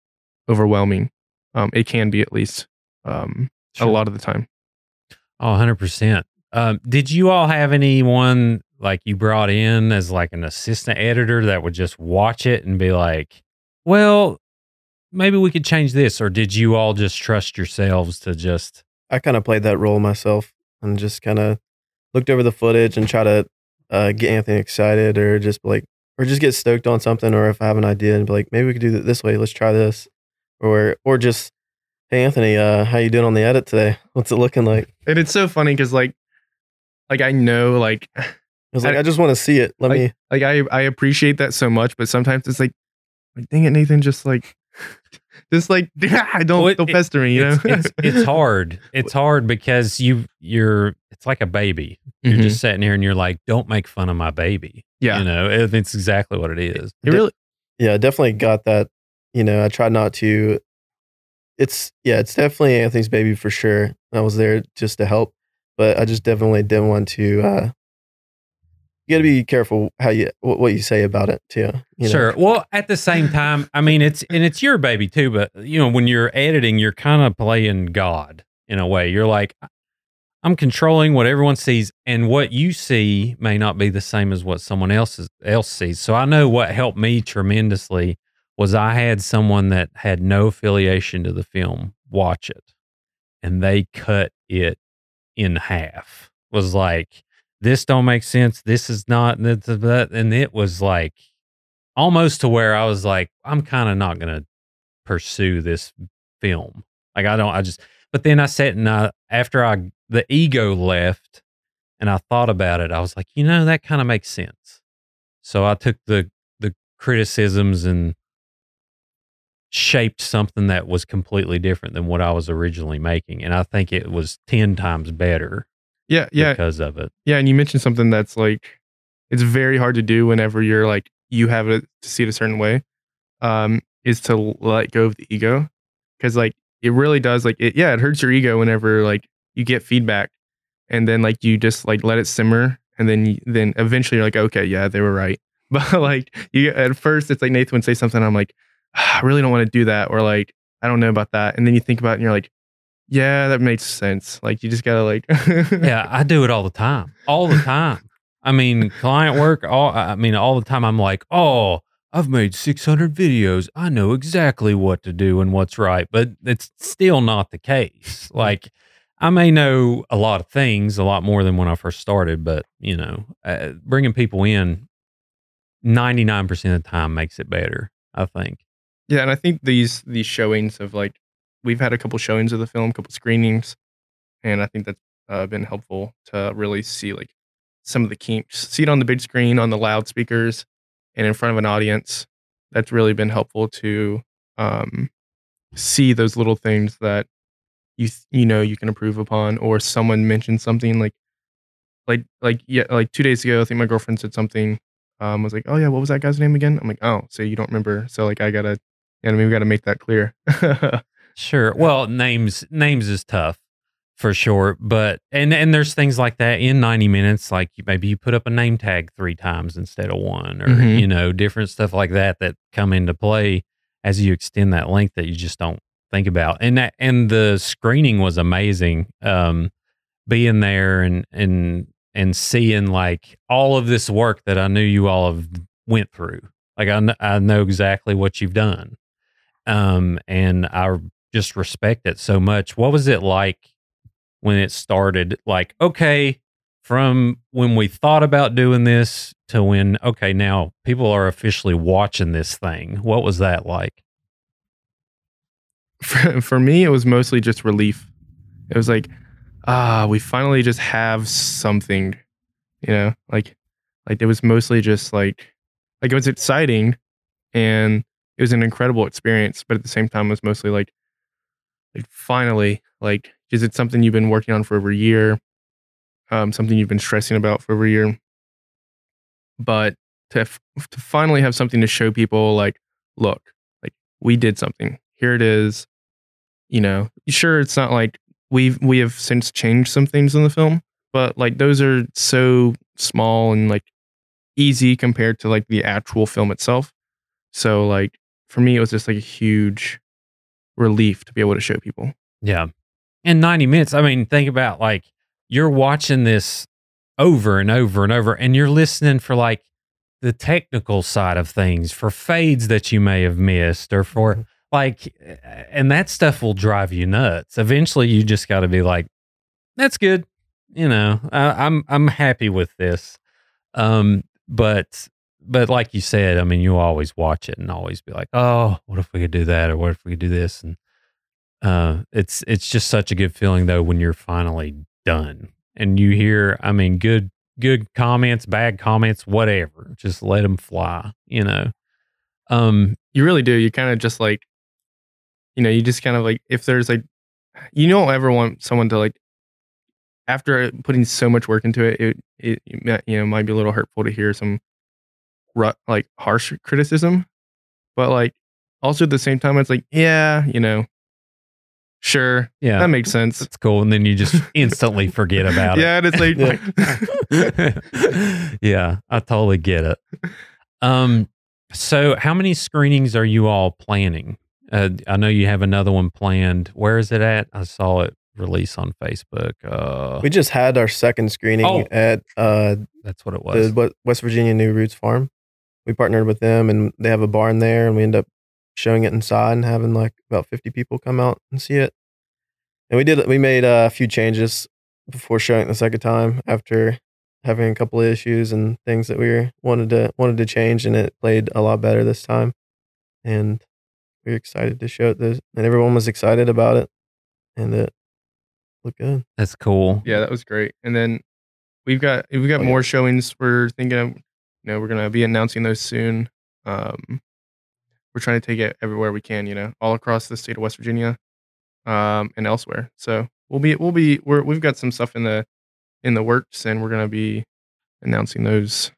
overwhelming. Um it can be at least um a lot of the time. Oh, 100%. Um, did you all have anyone like you brought in as like an assistant editor that would just watch it and be like, well, maybe we could change this? Or did you all just trust yourselves to just, I kind of played that role myself and just kind of looked over the footage and try to uh, get Anthony excited or just like, or just get stoked on something. Or if I have an idea and be like, maybe we could do it this way. Let's try this. Or, or just, hey, Anthony, uh, how you doing on the edit today? [LAUGHS] What's it looking like? and it's so funny because like like i know like [SIGHS] I was like, I- I, just want to see it. Let me. like i i appreciate that so much but sometimes it's like like dang it nathan just like [LAUGHS] just like [LAUGHS] I don't Well, it- don't pester me you know it's, it's, it's [LAUGHS] hard. It's hard because you, you're, it's like a baby. You're Mhm. just sitting here and you're like, don't make fun of my baby. yeah You know, it- it's exactly what it is. it really Yeah, definitely got that. You know, I tried not to. It's yeah, it's definitely Anthony's baby for sure. I was there just to help, but I just definitely didn't want to. uh You got to be careful how you what, you say about it too. You know? Sure. Well, at the same time, I mean, it's and it's your baby too. But you know, when you're editing, you're kind of playing God in a way. You're like, I'm controlling what everyone sees, and what you see may not be the same as what someone else else sees. So I know what helped me tremendously was I had someone that had no affiliation to the film watch it, and they cut it in half. Was like, this don't make sense. This is not, that, and it was like almost to where I was like, I'm kind of not gonna pursue this film. Like I don't, I just. But then I sat and I, after I the ego left, and I thought about it, I was like, you know, that kind of makes sense. So I took the the criticisms and shaped something that was completely different than what I was originally making, and I think it was ten times better yeah yeah. because of it. yeah and you mentioned something that's like it's very hard to do whenever you're like you have it to see it a certain way um is to let go of the ego. Because like it really does like it yeah it hurts your ego whenever like you get feedback and then like you just like let it simmer and then then eventually you're like okay yeah they were right. [LAUGHS] But like you at first it's like nathan would say something i'm like "Ah, i really don't want to do that or like i don't know about that and then you think about it and you're like yeah that makes sense like you just gotta like [LAUGHS] yeah, I do it all the time. All the time. I mean, client work, all I mean, all the time I'm like, "Oh, I've made 600 videos. I know exactly what to do and what's right." But it's still not the case. Like I may know a lot of things, a lot more than when I first started, but, you know, uh, bringing people in 99% of the time makes it better, I think. Yeah, and I think these these showings of like we've had a couple showings of the film, a couple screenings, and I think that's uh, been helpful to really see like some of the kinks, see it on the big screen, on the loudspeakers, and in front of an audience. That's really been helpful to um, see those little things that you you know you can improve upon, or someone mentioned something like like like yeah like two days ago. I think my girlfriend said something. Um, was like, oh yeah, what was that guy's name again? I'm like, oh, so you don't remember? So like, I gotta yeah, mean, we got to make that clear. [LAUGHS] Sure. Well, names names is tough for sure, but and and there's things like that in 90 minutes like maybe you put up a name tag 3 times instead of one or Mhm. you know, different stuff like that that come into play as you extend that length that you just don't think about. And that and the screening was amazing. Um being there and and and seeing like all of this work that I knew you all have went through. Like I kn- I know exactly what you've done um, and I just respect it so much. What was it like when it started? Like, okay, from when we thought about doing this to when, okay, now people are officially watching this thing. What was that like? [LAUGHS] for, for me, it was mostly just relief. It was like, ah, we finally just have something, you know, like, Like it was mostly just like like it was exciting and it was an incredible experience, but at the same time it was mostly like like finally like is it something you've been working on for over a year? Um, something you've been stressing about for over a year. But to f- to finally have something to show people like, look, like we did something. Here it is. You know, sure it's not like we've we have since changed some things in the film, but like those are so small and like easy compared to like the actual film itself. So like for me it was just like a huge relief to be able to show people. Yeah. In 90 minutes, I mean, think about like you're watching this over and over and over, and you're listening for like the technical side of things, for fades that you may have missed, or for Mhm. like, and that stuff will drive you nuts. Eventually, you just got to be like, that's good. You know, I, I'm I'm happy with this. Um, but but like you said, I mean, you always watch it and always be like, oh, what if we could do that, or what if we could do this, and uh, it's it's just such a good feeling though when you're finally done and you hear, I mean, good good comments, bad comments, whatever, just let them fly. You know, um, You really do. You kind of just like, you know, you just kind of like if there's like, you don't ever want someone to like, after putting so much work into it, it it, you know might be a little hurtful to hear some, like harsh criticism, but like also at the same time it's like yeah you know, sure yeah, that makes sense. It's cool. And then you just [LAUGHS] instantly forget about it. Yeah, and it's like, Yeah. [LAUGHS] yeah, I totally get it. Um, so how many screenings are you all planning? Uh, I know you have another one planned. Where is it at? I saw it release on Facebook. Uh, We just had our second screening Oh. at uh, that's what it was. the Wa- West Virginia New Roots Farm. We partnered with them, and they have a barn there, and we end up showing it inside and having like about fifty people come out and see it. And we did we made uh, a few changes before showing it the second time after having a couple of issues and things that we were, wanted to wanted to change, and it played a lot better this time. And we were excited to show it, this, and everyone was excited about it, and it looked good. That's cool. yeah, that was great. And then we've got we've got Oh, yeah. more showings. We're thinking of, you know, we're gonna be announcing those soon. Um, we're trying to take it everywhere we can, you know, all across the state of West Virginia, um, and elsewhere. So we'll be we'll be we're we've got some stuff in the in the works, and we're gonna be announcing those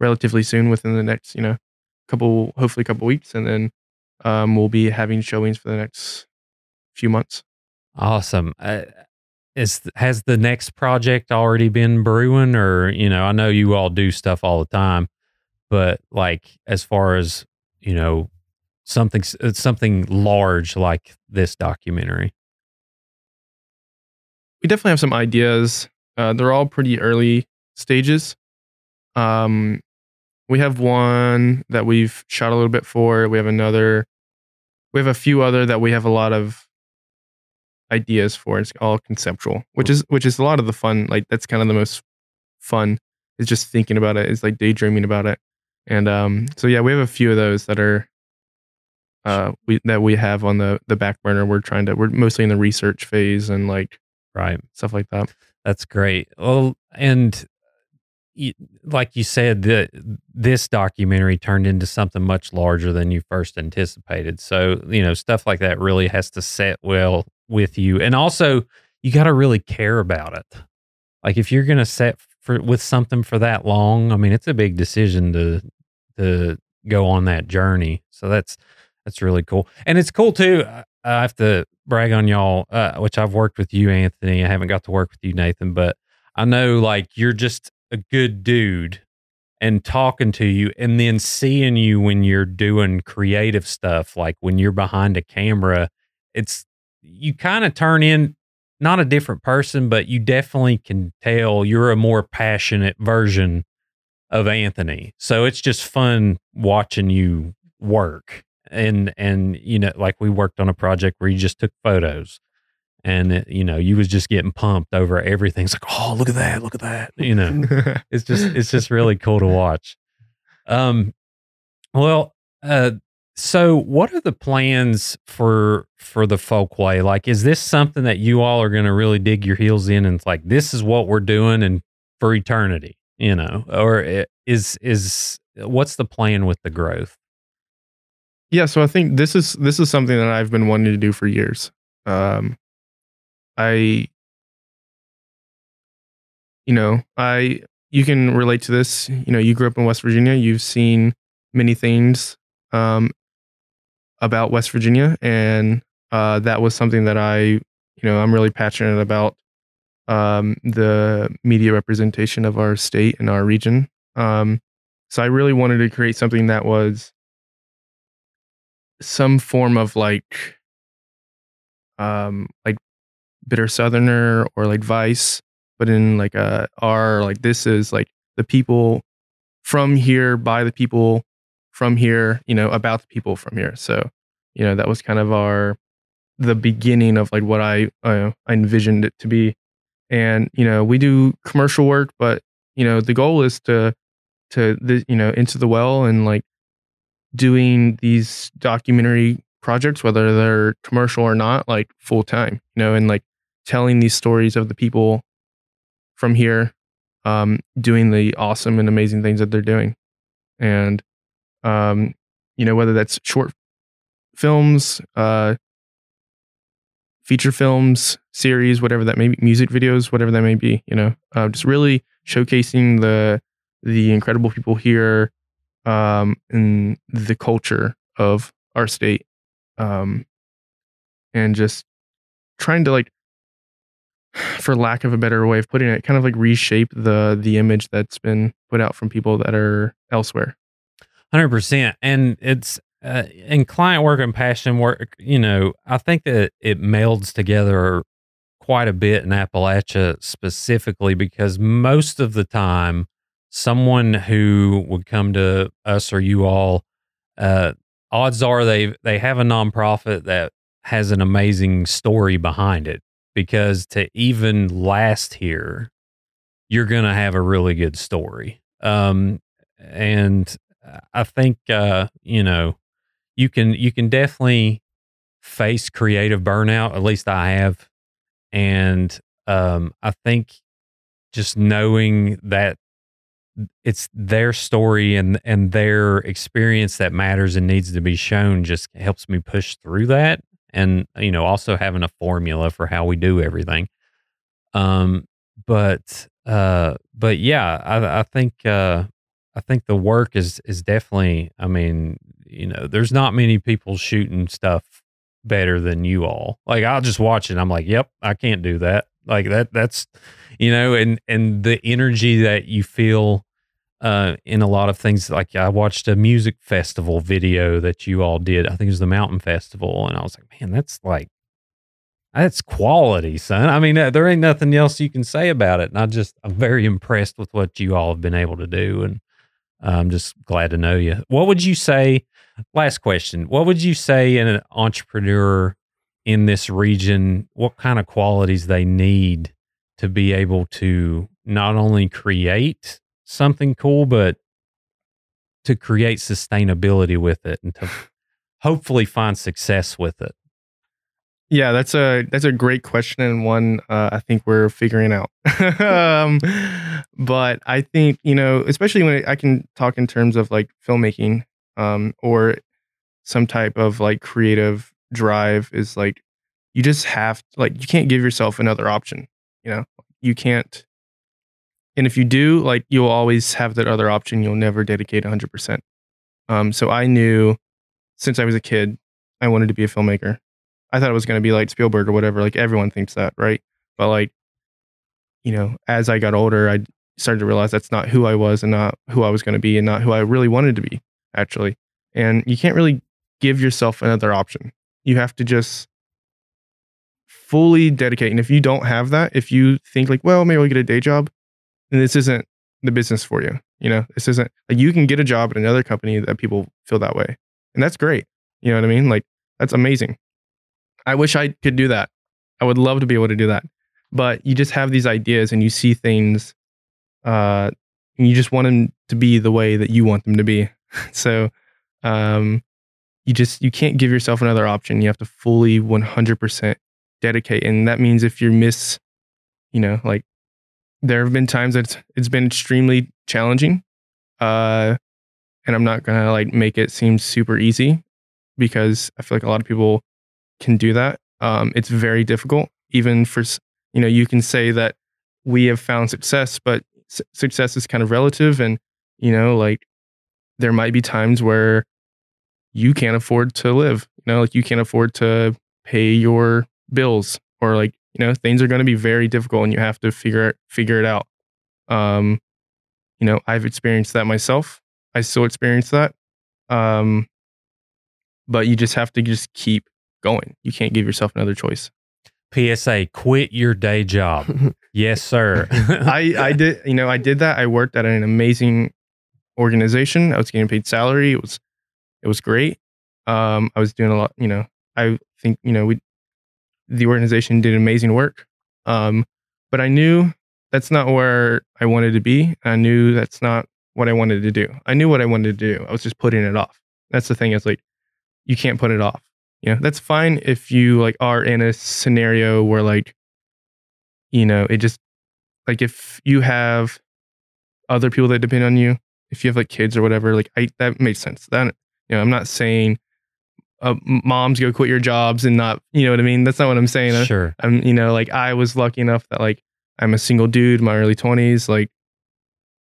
relatively soon within the next, you know, couple hopefully a couple weeks, and then um, we'll be having showings for the next few months. Awesome. Is has the next project already been brewing, or you know, I know you all do stuff all the time, but like as far as you know, something uh, something large like this documentary. we definitely have some ideas. Uh, they're all pretty early stages. Um, we have one that we've shot a little bit for. We have another. We have a few other that we have a lot of ideas for. It's all conceptual, which is which is a lot of the fun. Like that's kind of the most fun is just thinking about it. it. Is like daydreaming about it. And um, so yeah, we have a few of those that are uh, we that we have on the the back burner. We're trying to. We're mostly in the research phase and like Right. stuff like that. That's great. Well, and like you said, the, this documentary turned into something much larger than you first anticipated. So, you know, stuff like that really has to set well with you. And also, you got to really care about it. Like if you're going to set for with something for that long, I mean, it's a big decision to to go on that journey. So that's that's really cool. And it's cool too. I have to brag on y'all, uh, which I've worked with you, Anthony. I haven't got to work with you, Nathan, but I know like you're just a good dude and talking to you and then seeing you when you're doing creative stuff, like when you're behind a camera, it's you kind of turn in not a different person, but you definitely can tell you're a more passionate version of Anthony. So it's just fun watching you work. And and you know, like we worked on a project where you just took photos and it, you know, you was just getting pumped over everything. It's like, oh, look at that, look at that. You know, [LAUGHS] it's just it's just really cool to watch. Um, well, uh, so what are the plans for for the folkway? Like, is this something that you all are going to really dig your heels in and it's like this is what we're doing and for eternity? you know, or is is what's the plan with the growth? Yeah, so I think this is this is something that I've been wanting to do for years. Um, I, you know, I you can relate to this. You know, you grew up in West Virginia. You've seen many things um, about West Virginia, and uh, that was something that I, you know, I'm really passionate about um, the media representation of our state and our region. Um, so I really wanted to create something that was some form of like um like bitter southerner or like vice but in like a r like this is like the people from here by the people from here you know about the people from here so you know that was kind of our the beginning of like what i uh, i envisioned it to be and you know we do commercial work but you know the goal is to to the you know into the well and like doing these documentary projects, whether they're commercial or not, like full time, you know, and like telling these stories of the people from here, um, doing the awesome and amazing things that they're doing. And, um, you know, whether that's short films, uh, feature films, series, whatever that may be, music videos, whatever that may be, you know, uh, just really showcasing the, the incredible people here, um, and the culture of our state, um, and just trying to like, [SIGHS] for lack of a better way of putting it, kind of like reshape the the image that's been put out from people that are elsewhere. Hundred percent, and it's uh, in client work and passion work. You know, I think that it melds together quite a bit in Appalachia specifically because most of the time, someone who would come to us or you all, uh, odds are they they have a nonprofit that has an amazing story behind it. Because to even last here, you're gonna have a really good story. Um, and I think uh, you know you can you can definitely face creative burnout. At least I have, and um, I think just knowing that it's their story and and their experience that matters and needs to be shown just helps me push through that. And you know, also having a formula for how we do everything. Um, but uh, but yeah, I, I think uh, I think the work is is definitely. I mean, you know, there's not many people shooting stuff better than you all. Like I'll just watch it. I'm like, yep, I can't do that. Like that. That's you know, and and the energy that you feel uh, in a lot of things. Like I watched a music festival video that you all did. I think it was the Mountain Festival, and I was like, man, that's like that's quality, son. I mean, there ain't nothing else you can say about it. And I just, I'm very impressed with what you all have been able to do. And I'm just glad to know you. What would you say? Last question. What would you say in an entrepreneur in this region? What kind of qualities they need to be able to not only create something cool, but to create sustainability with it and to [SIGHS] hopefully find success with it? Yeah, that's a that's a great question and one uh, I think we're figuring out. [LAUGHS] um, but I think you know, especially when I can talk in terms of like filmmaking um, or some type of like creative drive, is like you just have like you can't give yourself another option. You know, you can't. And if you do, like you'll always have that other option. You'll never dedicate 100. percent Um, so I knew since I was a kid, I wanted to be a filmmaker. I thought it was going to be like Spielberg or whatever. Like everyone thinks that, right? But like, you know, as I got older, I started to realize that's not who I was and not who I was going to be and not who I really wanted to be, actually. And you can't really give yourself another option. You have to just fully dedicate. And if you don't have that, if you think like, well, maybe I'll get a day job, then this isn't the business for you. You know, this isn't like you can get a job at another company that people feel that way. And that's great. You know what I mean? Like, that's amazing. I wish I could do that. I would love to be able to do that. But you just have these ideas and you see things, uh, and you just want them to be the way that you want them to be. [LAUGHS] so, um, you just you can't give yourself another option. You have to fully 100% dedicate, and that means if you miss, you know, like there have been times that it's, it's been extremely challenging. Uh, and I'm not gonna like make it seem super easy because I feel like a lot of people can do that. Um, it's very difficult, even for you know you can say that we have found success, but success is kind of relative, and you know like there might be times where you can't afford to live. You know, like you can't afford to pay your bills, or like you know things are going to be very difficult, and you have to figure it figure it out. Um, you know, I've experienced that myself. I still experience that. Um, but you just have to just keep going. You can't give yourself another choice. PSA: Quit your day job. [LAUGHS] yes, sir. [LAUGHS] I I did you know I did that. I worked at an amazing organization. I was getting paid salary. It was it was great. Um, I was doing a lot. You know, I think you know we the organization did amazing work. Um, but I knew that's not where I wanted to be. I knew that's not what I wanted to do. I knew what I wanted to do. I was just putting it off. That's the thing. Is like you can't put it off. You know, that's fine if you like are in a scenario where like you know it just like if you have other people that depend on you if you have like kids or whatever like I, that makes sense. That you know i'm not saying uh, moms go quit your jobs and not you know what i mean? That's not what i'm saying. Sure. i'm you know like i was lucky enough that like i'm a single dude in my early 20s like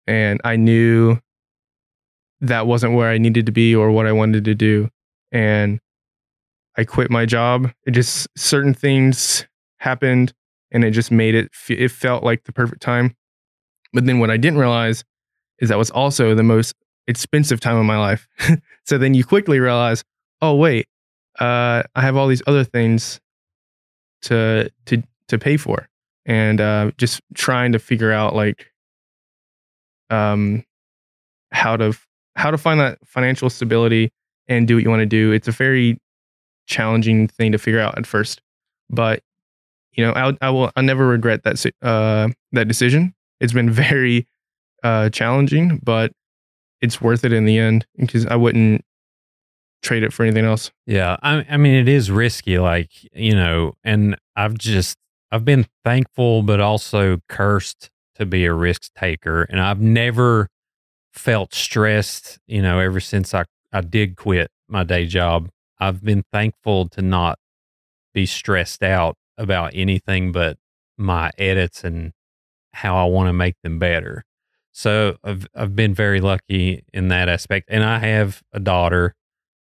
and i knew that wasn't where i needed to be or what i wanted to do and i quit my job. It just certain things happened and it just made it it felt like the perfect time. But then what i didn't realize is that was also the most expensive time of my life. [LAUGHS] So then you quickly realize oh wait uh i have all these other things to to to pay for. And uh just trying to figure out like um how to how to find that financial stability and do what you want to do. It's a very challenging thing to figure out at first. But you know I'll, i will i'll never regret that uh that decision. It's been [LAUGHS] very uh challenging but it's worth it in the end because i wouldn't trade it for anything else. Yeah, I, I mean, it is risky, like you know, and I've just I've been thankful, but also cursed to be a risk taker, and I've never felt stressed. You know, ever since I I did quit my day job, I've been thankful to not be stressed out about anything but my edits and how I want to make them better. So I've I've been very lucky in that aspect, and I have a daughter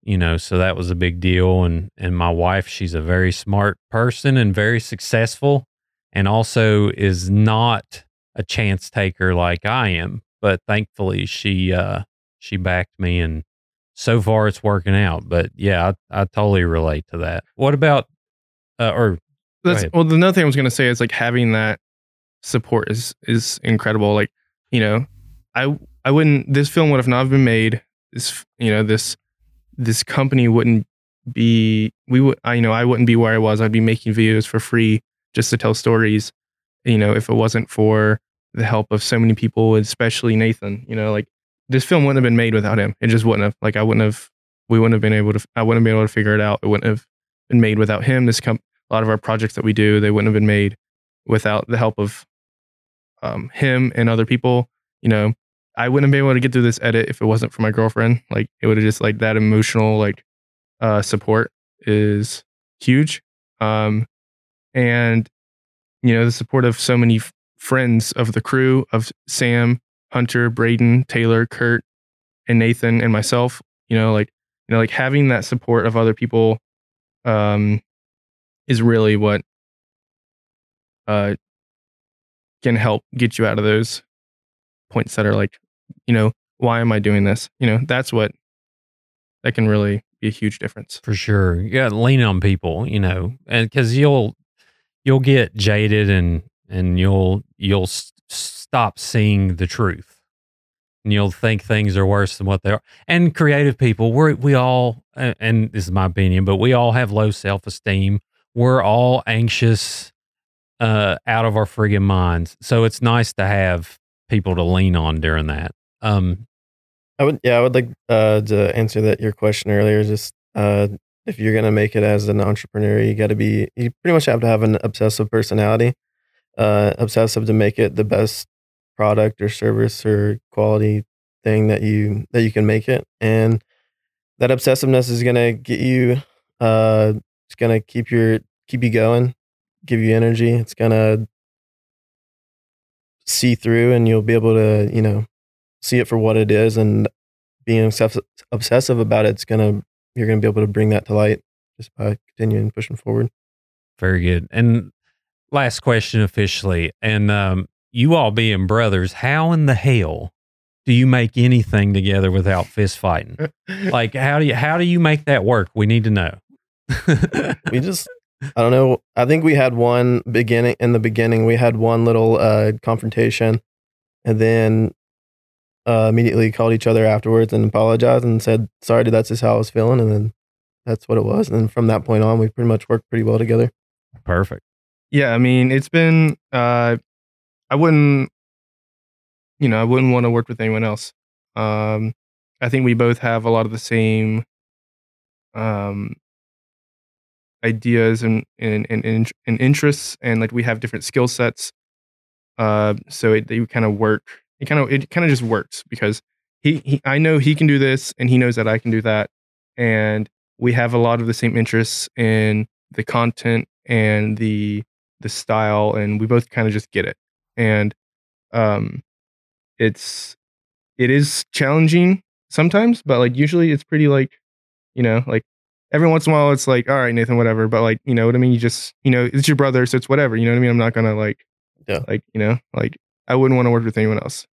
you know so that was a big deal and and my wife she's a very smart person and very successful and also is not a chance taker like I am but thankfully she uh she backed me and so far it's working out but yeah I, I totally relate to that what about uh, or That's well. Another thing I was gonna say is like having that support is is incredible. Like you know, I I wouldn't. This film would have not been made. This you know this this company wouldn't be. We would. I you know I wouldn't be where I was. I'd be making videos for free just to tell stories. You know, if it wasn't for the help of so many people, especially Nathan. You know, like this film wouldn't have been made without him. It just wouldn't have. Like I wouldn't have. We wouldn't have been able to. I wouldn't have been able to figure it out. It wouldn't have been made without him. This com- a lot of our projects that we do, they wouldn't have been made without the help of um, him and other people. You know, I wouldn't have been able to get through this edit if it wasn't for my girlfriend. Like it would have just like that emotional like uh, support is huge. Um, and you know the support of so many f- friends of the crew of Sam, Hunter, Braden, Taylor, Kurt, and Nathan and myself. You know, like you know, like having that support of other people um, is really what uh, can help get you out of those points that are like, you know, why am I doing this? You know, that's what that can really be a huge difference. For sure. Yeah, lean on people, you know, and because you'll you'll get jaded and and you'll you'll s- stop seeing the truth, and you'll think things are worse than what they are. And creative people, we we all, and this is my opinion, but we all have low self esteem. We're all anxious, uh, out of our friggin' minds. So it's nice to have people to lean on during that. Um, I would, yeah, I would like uh, to answer that your question earlier. Just uh, if you're gonna make it as an entrepreneur, you got to be, you pretty much have to have an obsessive personality. uh, obsessive to make it the best product or service or quality thing that you that you can make it, and that obsessiveness is gonna get you. Uh, it's gonna keep your keep you going, give you energy. It's gonna see through, and you'll be able to you know see it for what it is, and being obsessive obsessive about it, it's gonna you're gonna be able to bring that to light just by continuing pushing forward. Very good. And last question officially. And um, you all being brothers, how in the hell do you make anything together without fist fighting? like how do you how do you make that work? We need to know. [LAUGHS] we just I don't know. I think we had one beginning in the beginning. We had one little uh, confrontation, and then uh, immediately called each other afterwards and apologized and said, "Sorry, dude, that's just how I was feeling." And then that's what it was. And from that point on, we pretty much worked pretty well together. Perfect. Yeah, I mean, it's been. Uh, I wouldn't, you know, I wouldn't want to work with anyone else. Um, I think we both have a lot of the same um, ideas and and, and and interests, and like we have different skill sets. Uh, so it, they kind of work. It kind of it kind of just works because he, he I know he can do this, and he knows that I can do that, and we have a lot of the same interests in the content and the the style and we both kind of just get it and um it's it is challenging sometimes but like usually it's pretty like you know like every once in a while it's like all right nathan whatever but like you know what i mean you just you know it's your brother so it's whatever you know what i mean i'm not gonna like Yeah. like you know like i wouldn't want to work with anyone else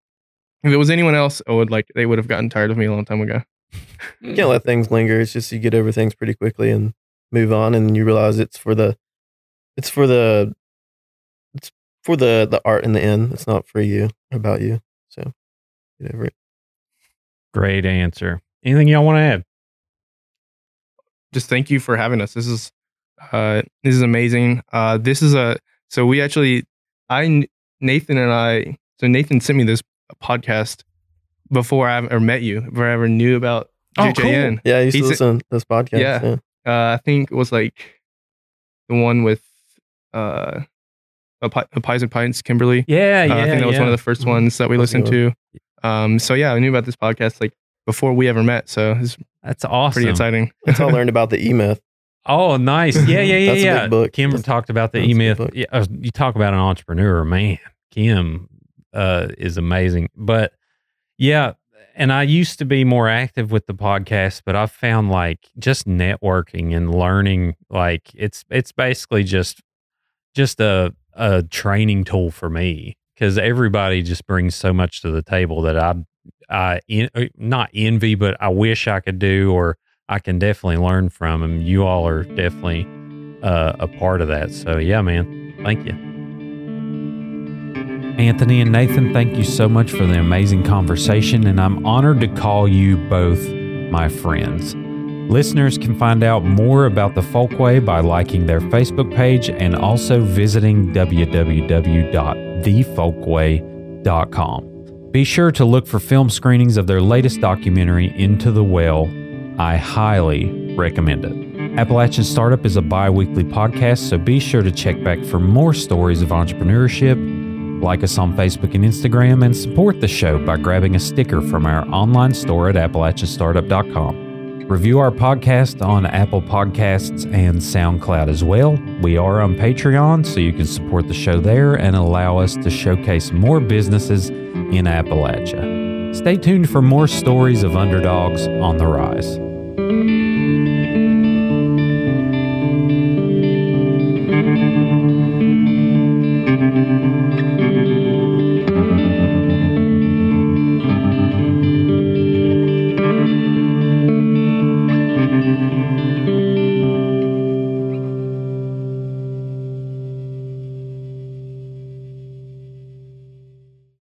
if it was anyone else i would like they would have gotten tired of me a long time ago [LAUGHS] You can't let things linger. It's just you get over things pretty quickly and move on, and you realize it's for the, it's for the, for the the art in the end. It's not for you about you. So get over it. Great answer. Anything y'all want to add? just thank you for having us. This is uh this is amazing. Uh this is a so we actually I Nathan and I so Nathan sent me this podcast before I ever met you, before I ever knew about Oh, JJN. Yeah, I used to He's a- listen to this podcast. Yeah. Yeah. Uh I think it was like the one with uh a Pies and Pints, Kimberly. Yeah, Uh, yeah. I think that was yeah. one of the first ones that we listened to. Um so yeah, I knew about this podcast like before we ever met. So it's That's awesome. pretty exciting. That's how I learned [LAUGHS] about the E Myth. Oh, nice. Yeah, yeah, yeah, That's a yeah. big book. Kim That's- talked about the that's a E big Myth. Yeah, uh, you talk about an entrepreneur, man. Kim uh, is amazing. But yeah, and I used to be more active with the podcast, but I've found like just networking and learning, like it's it's basically just just a a training tool for me because everybody just brings so much to the table that I I uh, not envy, but I wish I could do or I can definitely learn from. And you all are definitely uh, a part of that. So yeah, man, thank you. Anthony and Nathan, thank you so much for the amazing conversation, and I'm honored to call you both my friends. Listeners can find out more about the Folkway by liking their Facebook page and also visiting www.thefolkway.com. Be sure to look for film screenings of their latest documentary, Into the Well. I highly recommend it. Appalachian Startup is a bi weekly podcast, so be sure to check back for more stories of entrepreneurship. Like us on Facebook and Instagram, and support the show by grabbing a sticker from our online store at AppalachianStartup.com. Review our podcast on Apple Podcasts and SoundCloud as well. We are on Patreon, so you can support the show there and allow us to showcase more businesses in Appalachia. Stay tuned for more stories of underdogs on the rise.